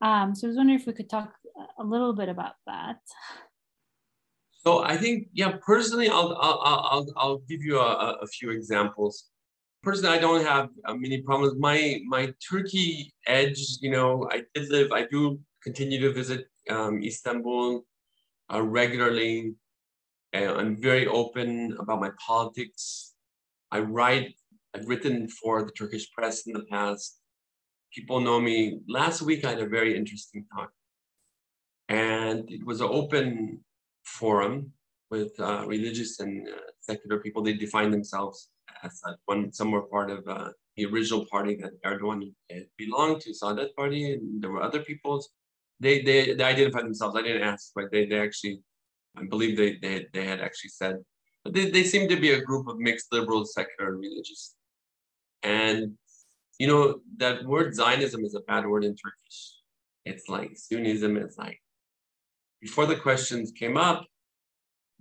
Um, so I was wondering if we could talk a little bit about that. So I think, yeah, personally, I'll I'll I'll, I'll give you a, a few examples. Personally, I don't have uh, many problems. My my Turkey edge, you know, I did live. I do continue to visit um, Istanbul uh, regularly. I'm very open about my politics. I write. I've written for the Turkish press in the past. People know me. Last week, I had a very interesting talk, and it was an open forum with uh, religious and uh, secular people. They define themselves as one. Some were part of uh, the original party that Erdogan belonged to, Saadet Party, and there were other peoples. They they they identified themselves. I didn't ask, but they they actually, I believe they they they had actually said. But they, they seem to be a group of mixed liberal, secular, and religious. And you know that word Zionism is a bad word in Turkish. It's like Sunnism. It's like before the questions came up,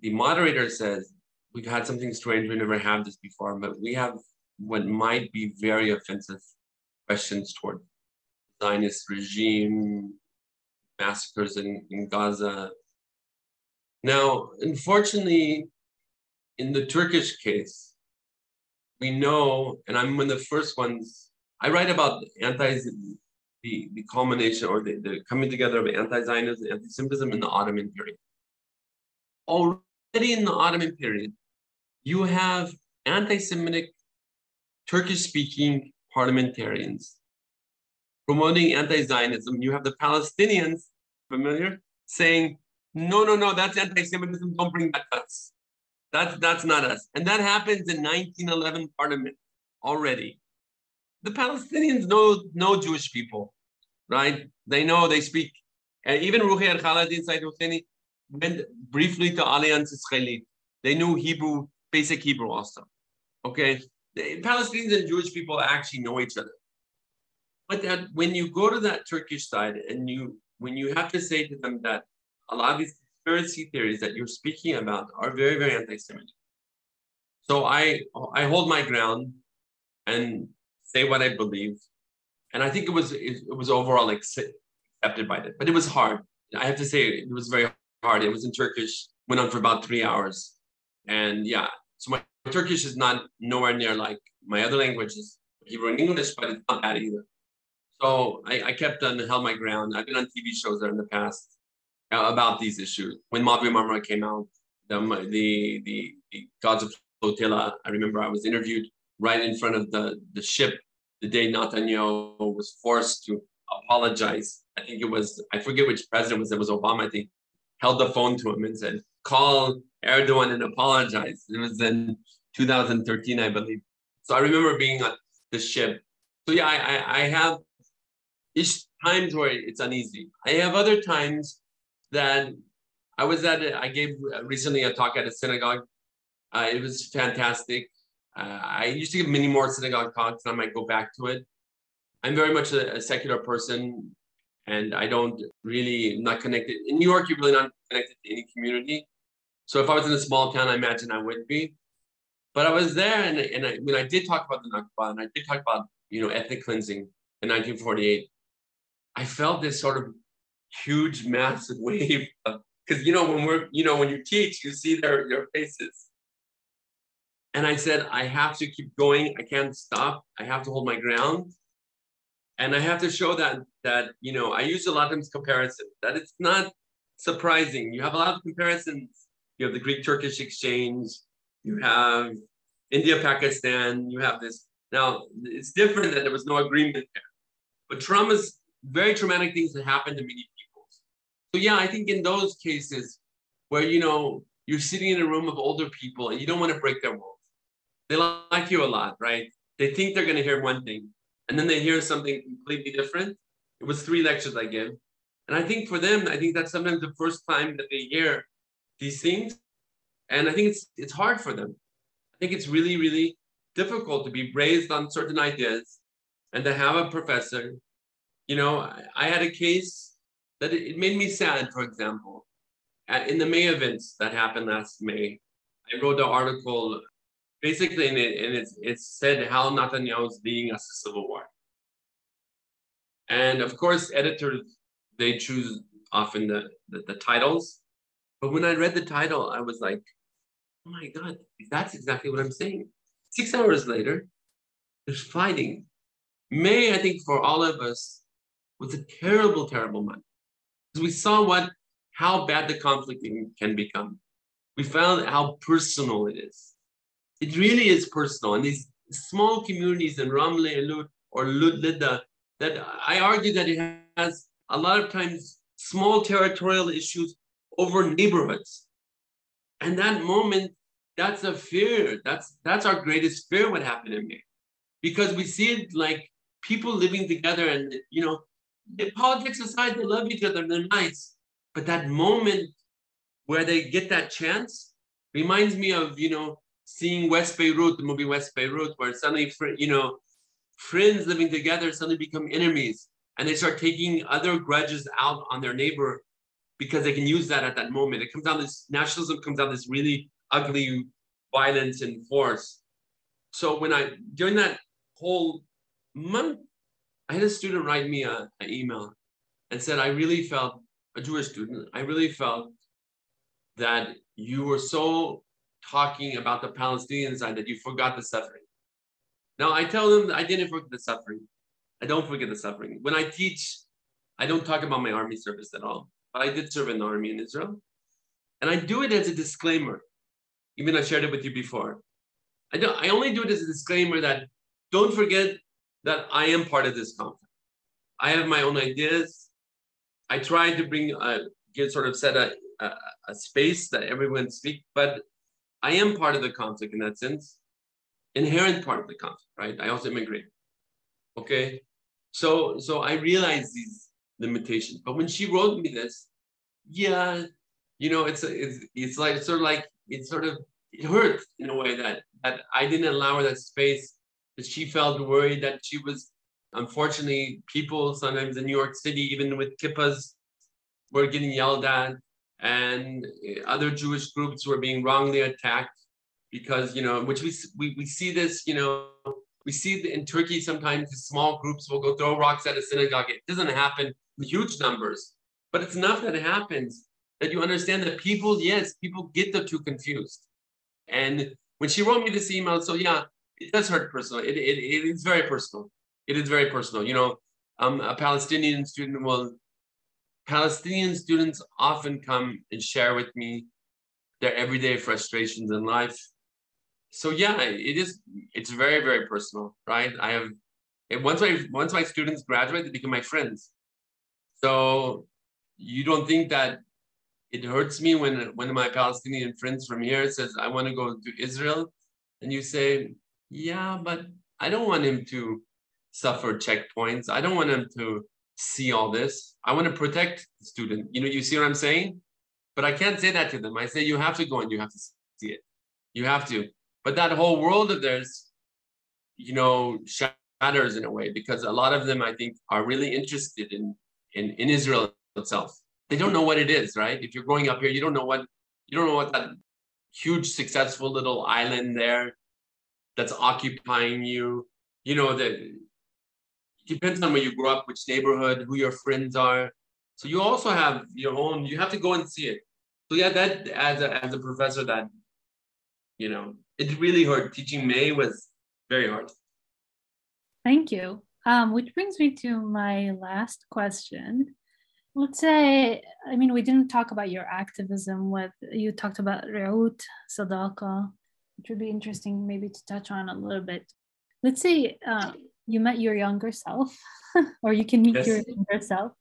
the moderator says, we've had something strange, we never had this before, but we have what might be very offensive questions toward Zionist regime, massacres in, in Gaza. Now, unfortunately, in the Turkish case, we know, and I'm one of the first ones, I write about anti the, the culmination or the, the coming together of anti-Zionism and anti-Semitism in the Ottoman period. Already in the Ottoman period, you have anti-Semitic Turkish-speaking parliamentarians promoting anti-Zionism. You have the Palestinians, familiar, saying, no, no, no, that's anti-Semitism, don't bring that to us. That's, that's not us. And that happens in 1911 parliament already the Palestinians know know Jewish people, right? They know they speak. And even Ruhi al Khalidi Said Husseini went briefly to Alliance Israelite. They knew Hebrew, basic Hebrew also. Okay, the Palestinians and Jewish people actually know each other. But that when you go to that Turkish side and you when you have to say to them that a lot of these conspiracy theories that you're speaking about are very, very anti-Semitic. So I I hold my ground and say what I believe. And I think it was it, it was overall accepted by them. But it was hard. I have to say it was very hard. It was in Turkish, went on for about three hours. And yeah, so my Turkish is not nowhere near like my other languages, Hebrew and English, but it's not that either. So I, I kept on held my ground. I've been on TV shows there in the past uh, about these issues. When Mavi Marmara came out, the, the, the, the Gaza Flotilla, I remember I was interviewed right in front of the, the ship the day Netanyahu was forced to apologize. I think it was, I forget which president was, it was Obama, I think, held the phone to him and said, call Erdogan and apologize. It was in 2013, I believe. So I remember being on the ship. So yeah, I, I, I have each times where it's uneasy. I have other times that I was at, I gave recently a talk at a synagogue. Uh, it was fantastic. Uh, I used to give many more synagogue talks, and I might go back to it. I'm very much a, a, secular person, and I don't really I'm not connected. In New York, you're really not connected to any community. So if I was in a small town, I imagine I would be. But I was there, and, and I, when I did talk about the Nakba, and I did talk about you know ethnic cleansing in 1948, I felt this sort of huge, massive wave because you know when we're you know when you teach, you see their their faces and I said, I have to keep going. I can't stop. I have to hold my ground. And I have to show that that, you know, I use a lot of comparison, that it's not surprising. You have a lot of comparisons. You have the Greek Turkish exchange, you have India, Pakistan, you have this. Now it's different that there was no agreement there. But traumas, very traumatic things that happen to many people. So yeah, I think in those cases where you know you're sitting in a room of older people and you don't want to break their walls they like you a lot, right? They think they're going to hear one thing, and then they hear something completely different. It was three lectures I gave, And I think for them, I think that's sometimes the first time that they hear these things. And I think it's it's hard for them. I think it's really, really difficult to be raised on certain ideas and to have a professor. You know, I, I had a case that it, it made me sad, for example. At, in the May events that happened last May, I wrote an article basically, and it, and it, it said how Netanyahu is leading us to civil war. And of course, editors, they choose often the, the, the titles. But when I read the title, I was like, oh my God, that's exactly what I'm saying. Six hours later, there's fighting. May, I think, for all of us, was a terrible, terrible month. Because we saw what how bad the conflict can become. We found how personal it is. It really is personal. And these small communities in Ramle and Lud or Lud Lida, that I argue that it has a lot of times small territorial issues over neighborhoods. And that moment, that's a fear. That's that's our greatest fear what happened in me. Because we see it like people living together and you know, the politics aside, they love each other, they're nice. But that moment where they get that chance reminds me of, you know, seeing West Beirut, the movie West Beirut, where suddenly, you know, friends living together suddenly become enemies and they start taking other grudges out on their neighbor because they can use that at that moment. It comes down this nationalism comes out this really ugly violence and force. So when I during that whole month, I had a student write me a, an email and said, I really felt a Jewish student, I really felt that you were so talking about the Palestinian side that you forgot the suffering. Now I tell them I didn't forget the suffering. I don't forget the suffering. When I teach, I don't talk about my army service at all. But I did serve in the army in Israel. And I do it as a disclaimer. Even I shared it with you before. I don't I only do it as a disclaimer that don't forget that I am part of this conflict. I have my own ideas. I try to bring a get sort of set a, a, a space that everyone speak, but I am part of the conflict in that sense, inherent part of the conflict, right? I also immigrate. Okay. So so I realize these limitations. But when she wrote me this, yeah, you know, it's a, it's it's like it's sort of like it sort of it hurt in a way that that I didn't allow her that space that she felt worried that she was unfortunately people sometimes in New York City, even with kippas, were getting yelled at, and other Jewish groups were being wrongly attacked because you know, which we we, we see this, you know, we see in Turkey sometimes small groups will go throw rocks at a synagogue. It doesn't happen in huge numbers, but it's enough that it happens that you understand that people, yes, people get the two confused. And when she wrote me this email, so yeah, it does hurt personally. It, it, it is very personal. It is very personal. You know, um, a Palestinian student will, Palestinian students often come and share with me their everyday frustrations in life so yeah, it is. It's very very personal, right? I have once my once my students graduate, they become my friends. So you don't think that it hurts me when one of my Palestinian friends from here says I want to go to Israel, and you say, yeah, but I don't want him to suffer checkpoints. I don't want him to see all this. I want to protect the student. You know, you see what I'm saying? But I can't say that to them. I say you have to go and you have to see it. You have to. But that whole world of theirs, you know, shatters in a way because a lot of them, I think, are really interested in in, in Israel itself. They don't know what it is, right? If you're growing up here, you don't know what you don't know what that huge successful little island there that's occupying you. You know that depends on where you grew up, which neighborhood, who your friends are. So you also have your own. You have to go and see it. So yeah, that as a as a professor, that you know, it really hurt. Teaching May was very hard. Thank you. Um, which brings me to my last question. Let's say, I mean, we didn't talk about your activism with, you talked about Reut, Sadaka, which would be interesting maybe to touch on a little bit. Let's say uh, you met your younger self, or you can meet yes. your younger self.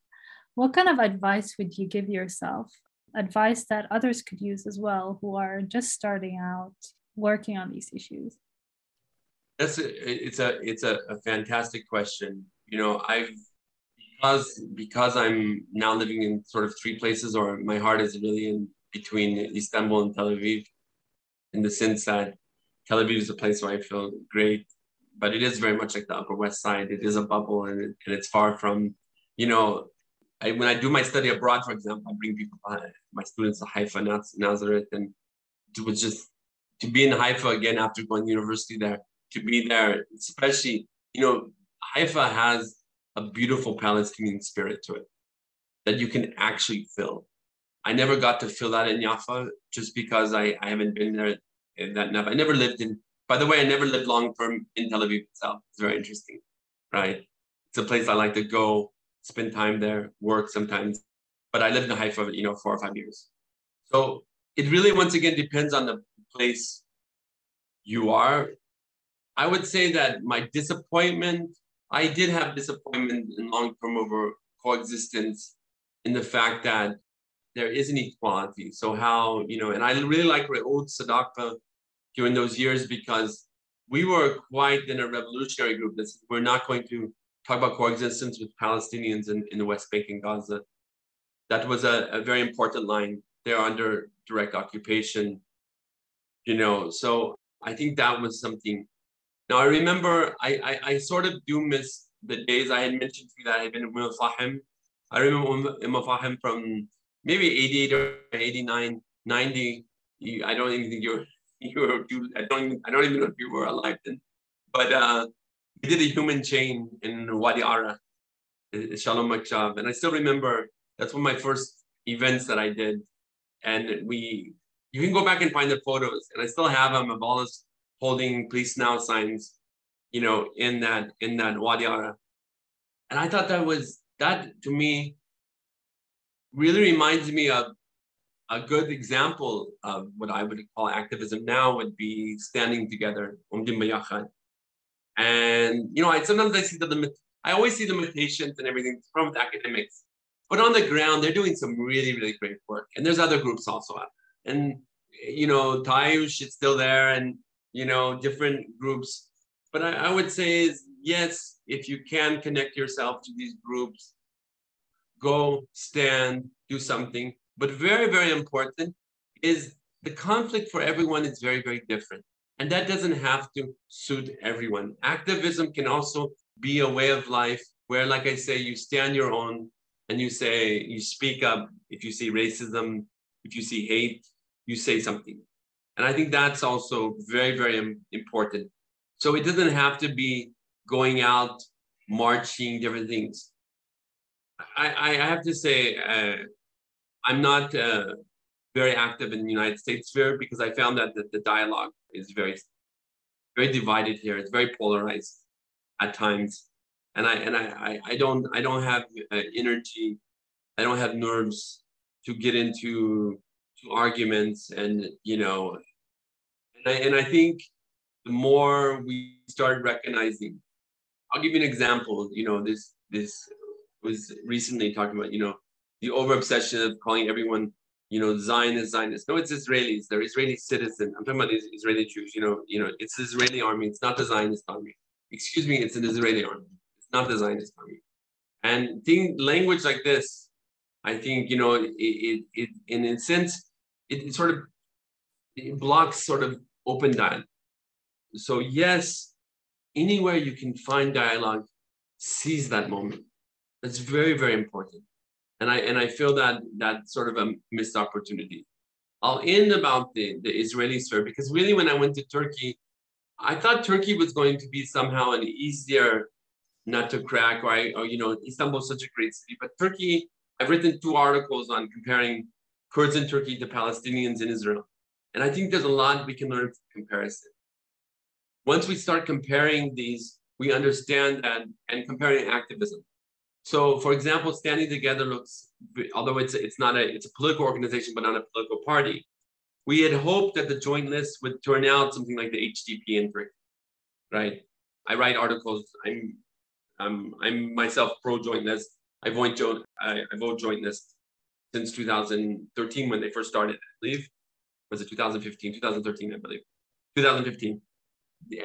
What kind of advice would you give yourself? Advice that others could use as well who are just starting out working on these issues? That's a, it's a it's a, a fantastic question. You know, I've because because I'm now living in sort of three places, or my heart is really in between Istanbul and Tel Aviv, in the sense that Tel Aviv is a place where I feel great, but it is very much like the Upper West Side. It is a bubble, and, it, and it's far from, you know, I, when I do my study abroad, for example, I bring people, my students to Haifa, Nazareth, and it was just to be in Haifa again after going to university there, to be there, especially, you know, Haifa has a beautiful Palestinian spirit to it that you can actually feel. I never got to feel that in Jaffa just because I, I haven't been there that never I never lived in by the way, I never lived long term in Tel Aviv itself. It's very interesting, right? It's a place I like to go, spend time there, work sometimes. But I lived in Haifa, you know, four or five years. So it really once again depends on the place you are. I would say that my disappointment, I did have disappointment in long term over coexistence in the fact that there is an equality. So how, you know, and I really like Re'ut Sadaka during those years because we were quite in a revolutionary group that we're not going to talk about coexistence with Palestinians in, in the West Bank and Gaza. That was a, a very important line. They're under direct occupation, you know. So I think that was something. Now I remember I, I, I sort of do miss the days I had mentioned to you that I had been in Fahim. I remember Umm Fahim from maybe 88 or 89, 90. I don't even think you're you were you, I don't even, I don't even know if you were alive then. But uh, we did a human chain in Wadi Ara, Shalom Achshav. And I still remember that's one of my first events that I did. And we, you can go back and find the photos. And I still have them of all us holding Peace Now signs, you know, in that, in that Wadi Ara. And I thought that was, that to me really reminds me of a good example of what I would call activism now would be standing together, And you know, I sometimes I see the limit. I always see the limitations and everything from the academics, but on the ground they're doing some really really great work. And there's other groups also out. And you know, Ta'ayush is still there, and you know, different groups. But I, I would say is yes, if you can connect yourself to these groups, go stand, do something but very, very important is the conflict for everyone is very, very different. And that doesn't have to suit everyone. Activism can also be a way of life where, like I say, you stand your own and you say, you speak up. If you see racism, if you see hate, you say something. And I think that's also very, very important. So it doesn't have to be going out, marching, different things. I, I have to say, uh, I'm not uh, very active in the United States sphere because I found that the, the dialogue is very, very divided here. It's very polarized at times, and I and I I, don't I don't have uh, energy, I don't have nerves to get into to arguments and you know, and I and I think the more we start recognizing, I'll give you an example. You know, this this was recently talking about you know the over obsession of calling everyone, you know, Zionist, Zionist. No, it's Israelis. They're Israeli citizens. I'm talking about Israeli Jews. You know, you know, it's the Israeli army. It's not the Zionist army. Excuse me, it's an Israeli army. It's not the Zionist army. And think language like this, I think you know, it, it, it in a sense, it, it sort of it blocks sort of open dialogue. So yes, anywhere you can find dialogue, seize that moment. That's very, very important and I and I feel that that sort of a missed opportunity. I'll end about the, the Israeli sphere because really when I went to Turkey, I thought Turkey was going to be somehow an easier nut to crack, or, or you know, Istanbul is such a great city. But Turkey, I've written two articles on comparing Kurds in Turkey to Palestinians in Israel. And I think there's a lot we can learn from comparison. Once we start comparing these, we understand that and comparing activism. So, for example, Standing Together looks, although it's it's not a it's a political organization, but not a political party. We had hoped that the joint list would turn out something like the HDP in Turkey, right? I write articles. I'm I'm I'm myself pro joint list. I vote joint I, I vote joint list since 2013 when they first started. I believe was it 2015, 2013, I believe, 2015,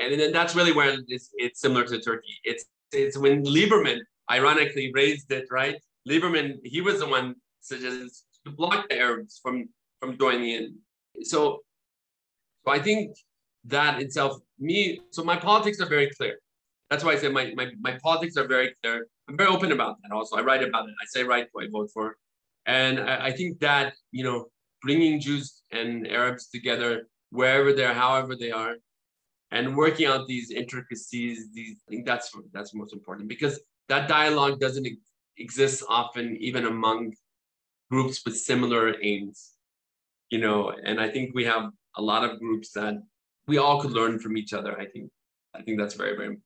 and then that's really where it's, it's similar to Turkey. It's it's when Lieberman ironically raised it, right? Lieberman, he was the one suggested to block the Arabs from, from joining in. So, so I think that itself, me, so my politics are very clear. That's why I say my, my, my politics are very clear. I'm very open about that also. I write about it. I say right who I vote for. And I, I think that, you know, bringing Jews and Arabs together wherever they are, however they are, and working out these intricacies, these I think that's that's most important because that dialogue doesn't exist often even among groups with similar aims. You know, and I think we have a lot of groups that we all could learn from each other. I think I think that's very, very important.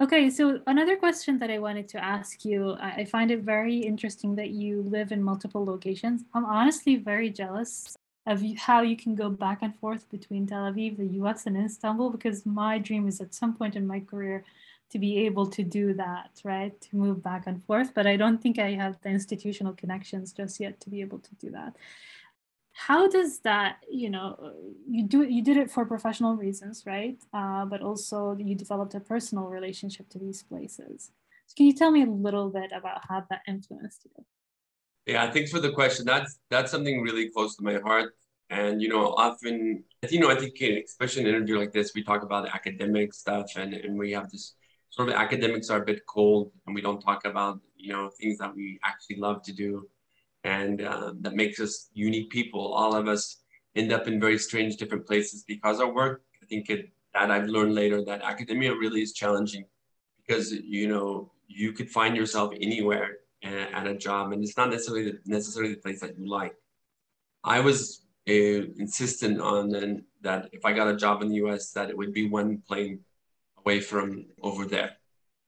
Okay, so another question that I wanted to ask you, I find it very interesting that you live in multiple locations. I'm honestly very jealous of how you can go back and forth between Tel Aviv, the US, and Istanbul, because my dream is at some point in my career to be able to do that, right? To move back and forth. But I don't think I have the institutional connections just yet to be able to do that. How does that, you know, you do you did it for professional reasons, right? Uh, but also you developed a personal relationship to these places. So can you tell me a little bit about how that influenced you? Yeah, thanks for the question. That's that's something really close to my heart. And you know, often, you know, I think especially in an interview like this, we talk about academic stuff, and and we have this sort of academics are a bit cold, and we don't talk about you know things that we actually love to do, and uh, that makes us unique people. All of us end up in very strange different places because of work. I think it, that I've learned later that academia really is challenging because you know you could find yourself anywhere at a job, and it's not necessarily the, necessarily the place that you like. I was uh, insistent on then that if I got a job in the U.S., that it would be one plane away from over there.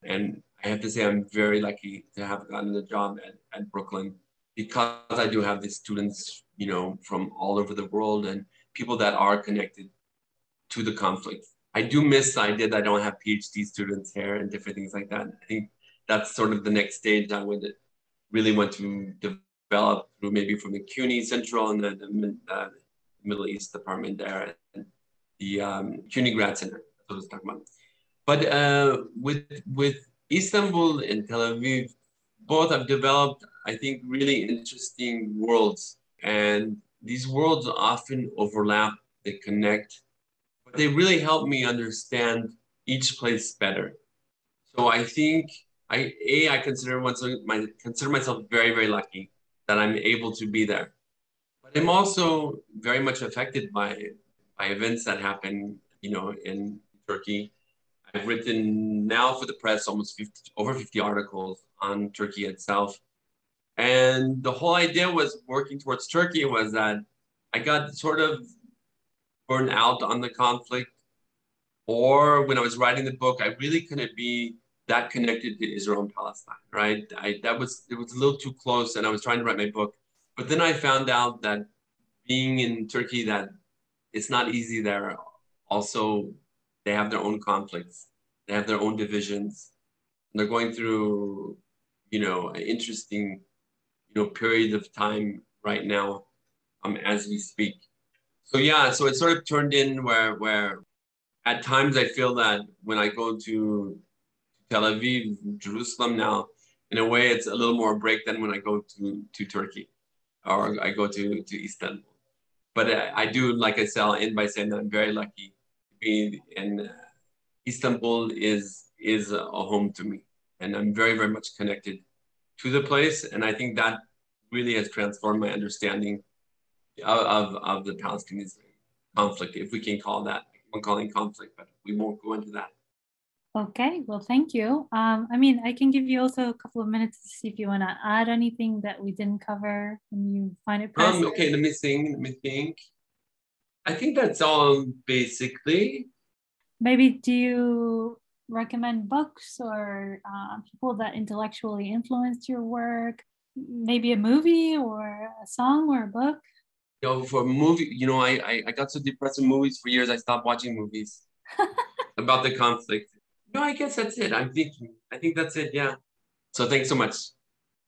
And I have to say, I'm very lucky to have gotten a job at, at Brooklyn because I do have these students, you know, from all over the world and people that are connected to the conflict. I do miss the idea that I don't have PhD students here and different things like that. I think that's sort of the next stage I would really want to develop through maybe from the CUNY Central and the, the uh, Middle East department there and the um, CUNY Grad Center. That's what I was talking about. But uh, with with Istanbul and Tel Aviv, both have developed, I think, really interesting worlds. And these worlds often overlap, they connect, but they really help me understand each place better. So I think I a I consider myself my consider myself very very lucky that I'm able to be there. But I'm also very much affected by by events that happen, you know, in Turkey. I've written now for the press almost 50, over 50 articles on Turkey itself. And the whole idea was working towards Turkey was that I got sort of burned out on the conflict. Or when I was writing the book, I really couldn't be that connected to Israel and Palestine, right? I that was it was a little too close, and I was trying to write my book, but then I found out that being in Turkey, that it's not easy there. Also, they have their own conflicts, they have their own divisions, they're going through, you know, an interesting, you know, period of time right now, um, as we speak. So yeah, so it sort of turned in where where at times I feel that when I go to Tel Aviv, Jerusalem now, in a way, it's a little more break than when I go to, to Turkey or I go to, to Istanbul. But I, I do, like I said, I'll end by saying that I'm very lucky be in uh, Istanbul is is a home to me, and I'm very very much connected to the place, and I think that really has transformed my understanding of, of, of the Palestinian conflict, if we can call that. I'm calling conflict, but we won't go into that. Okay, well, thank you. Um, I mean, I can give you also a couple of minutes to see if you want to add anything that we didn't cover and you find it. Um, okay, let me think. Let me think. I think that's all basically. Maybe do you recommend books or uh, people that intellectually influenced your work? Maybe a movie or a song or a book? You know, for a movie, you know, I, I, I got so depressed in movies for years, I stopped watching movies about the conflict no, I guess that's it. I'm thinking. I think that's it. Yeah. So thanks so much.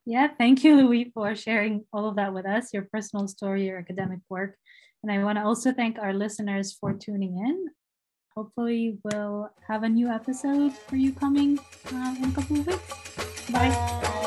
Yeah, thank you, Louis, for sharing all of that with us, your personal story, your academic work. And I want to also thank our listeners for tuning in. Hopefully, we'll have a new episode for you coming uh, in a couple of weeks. Bye.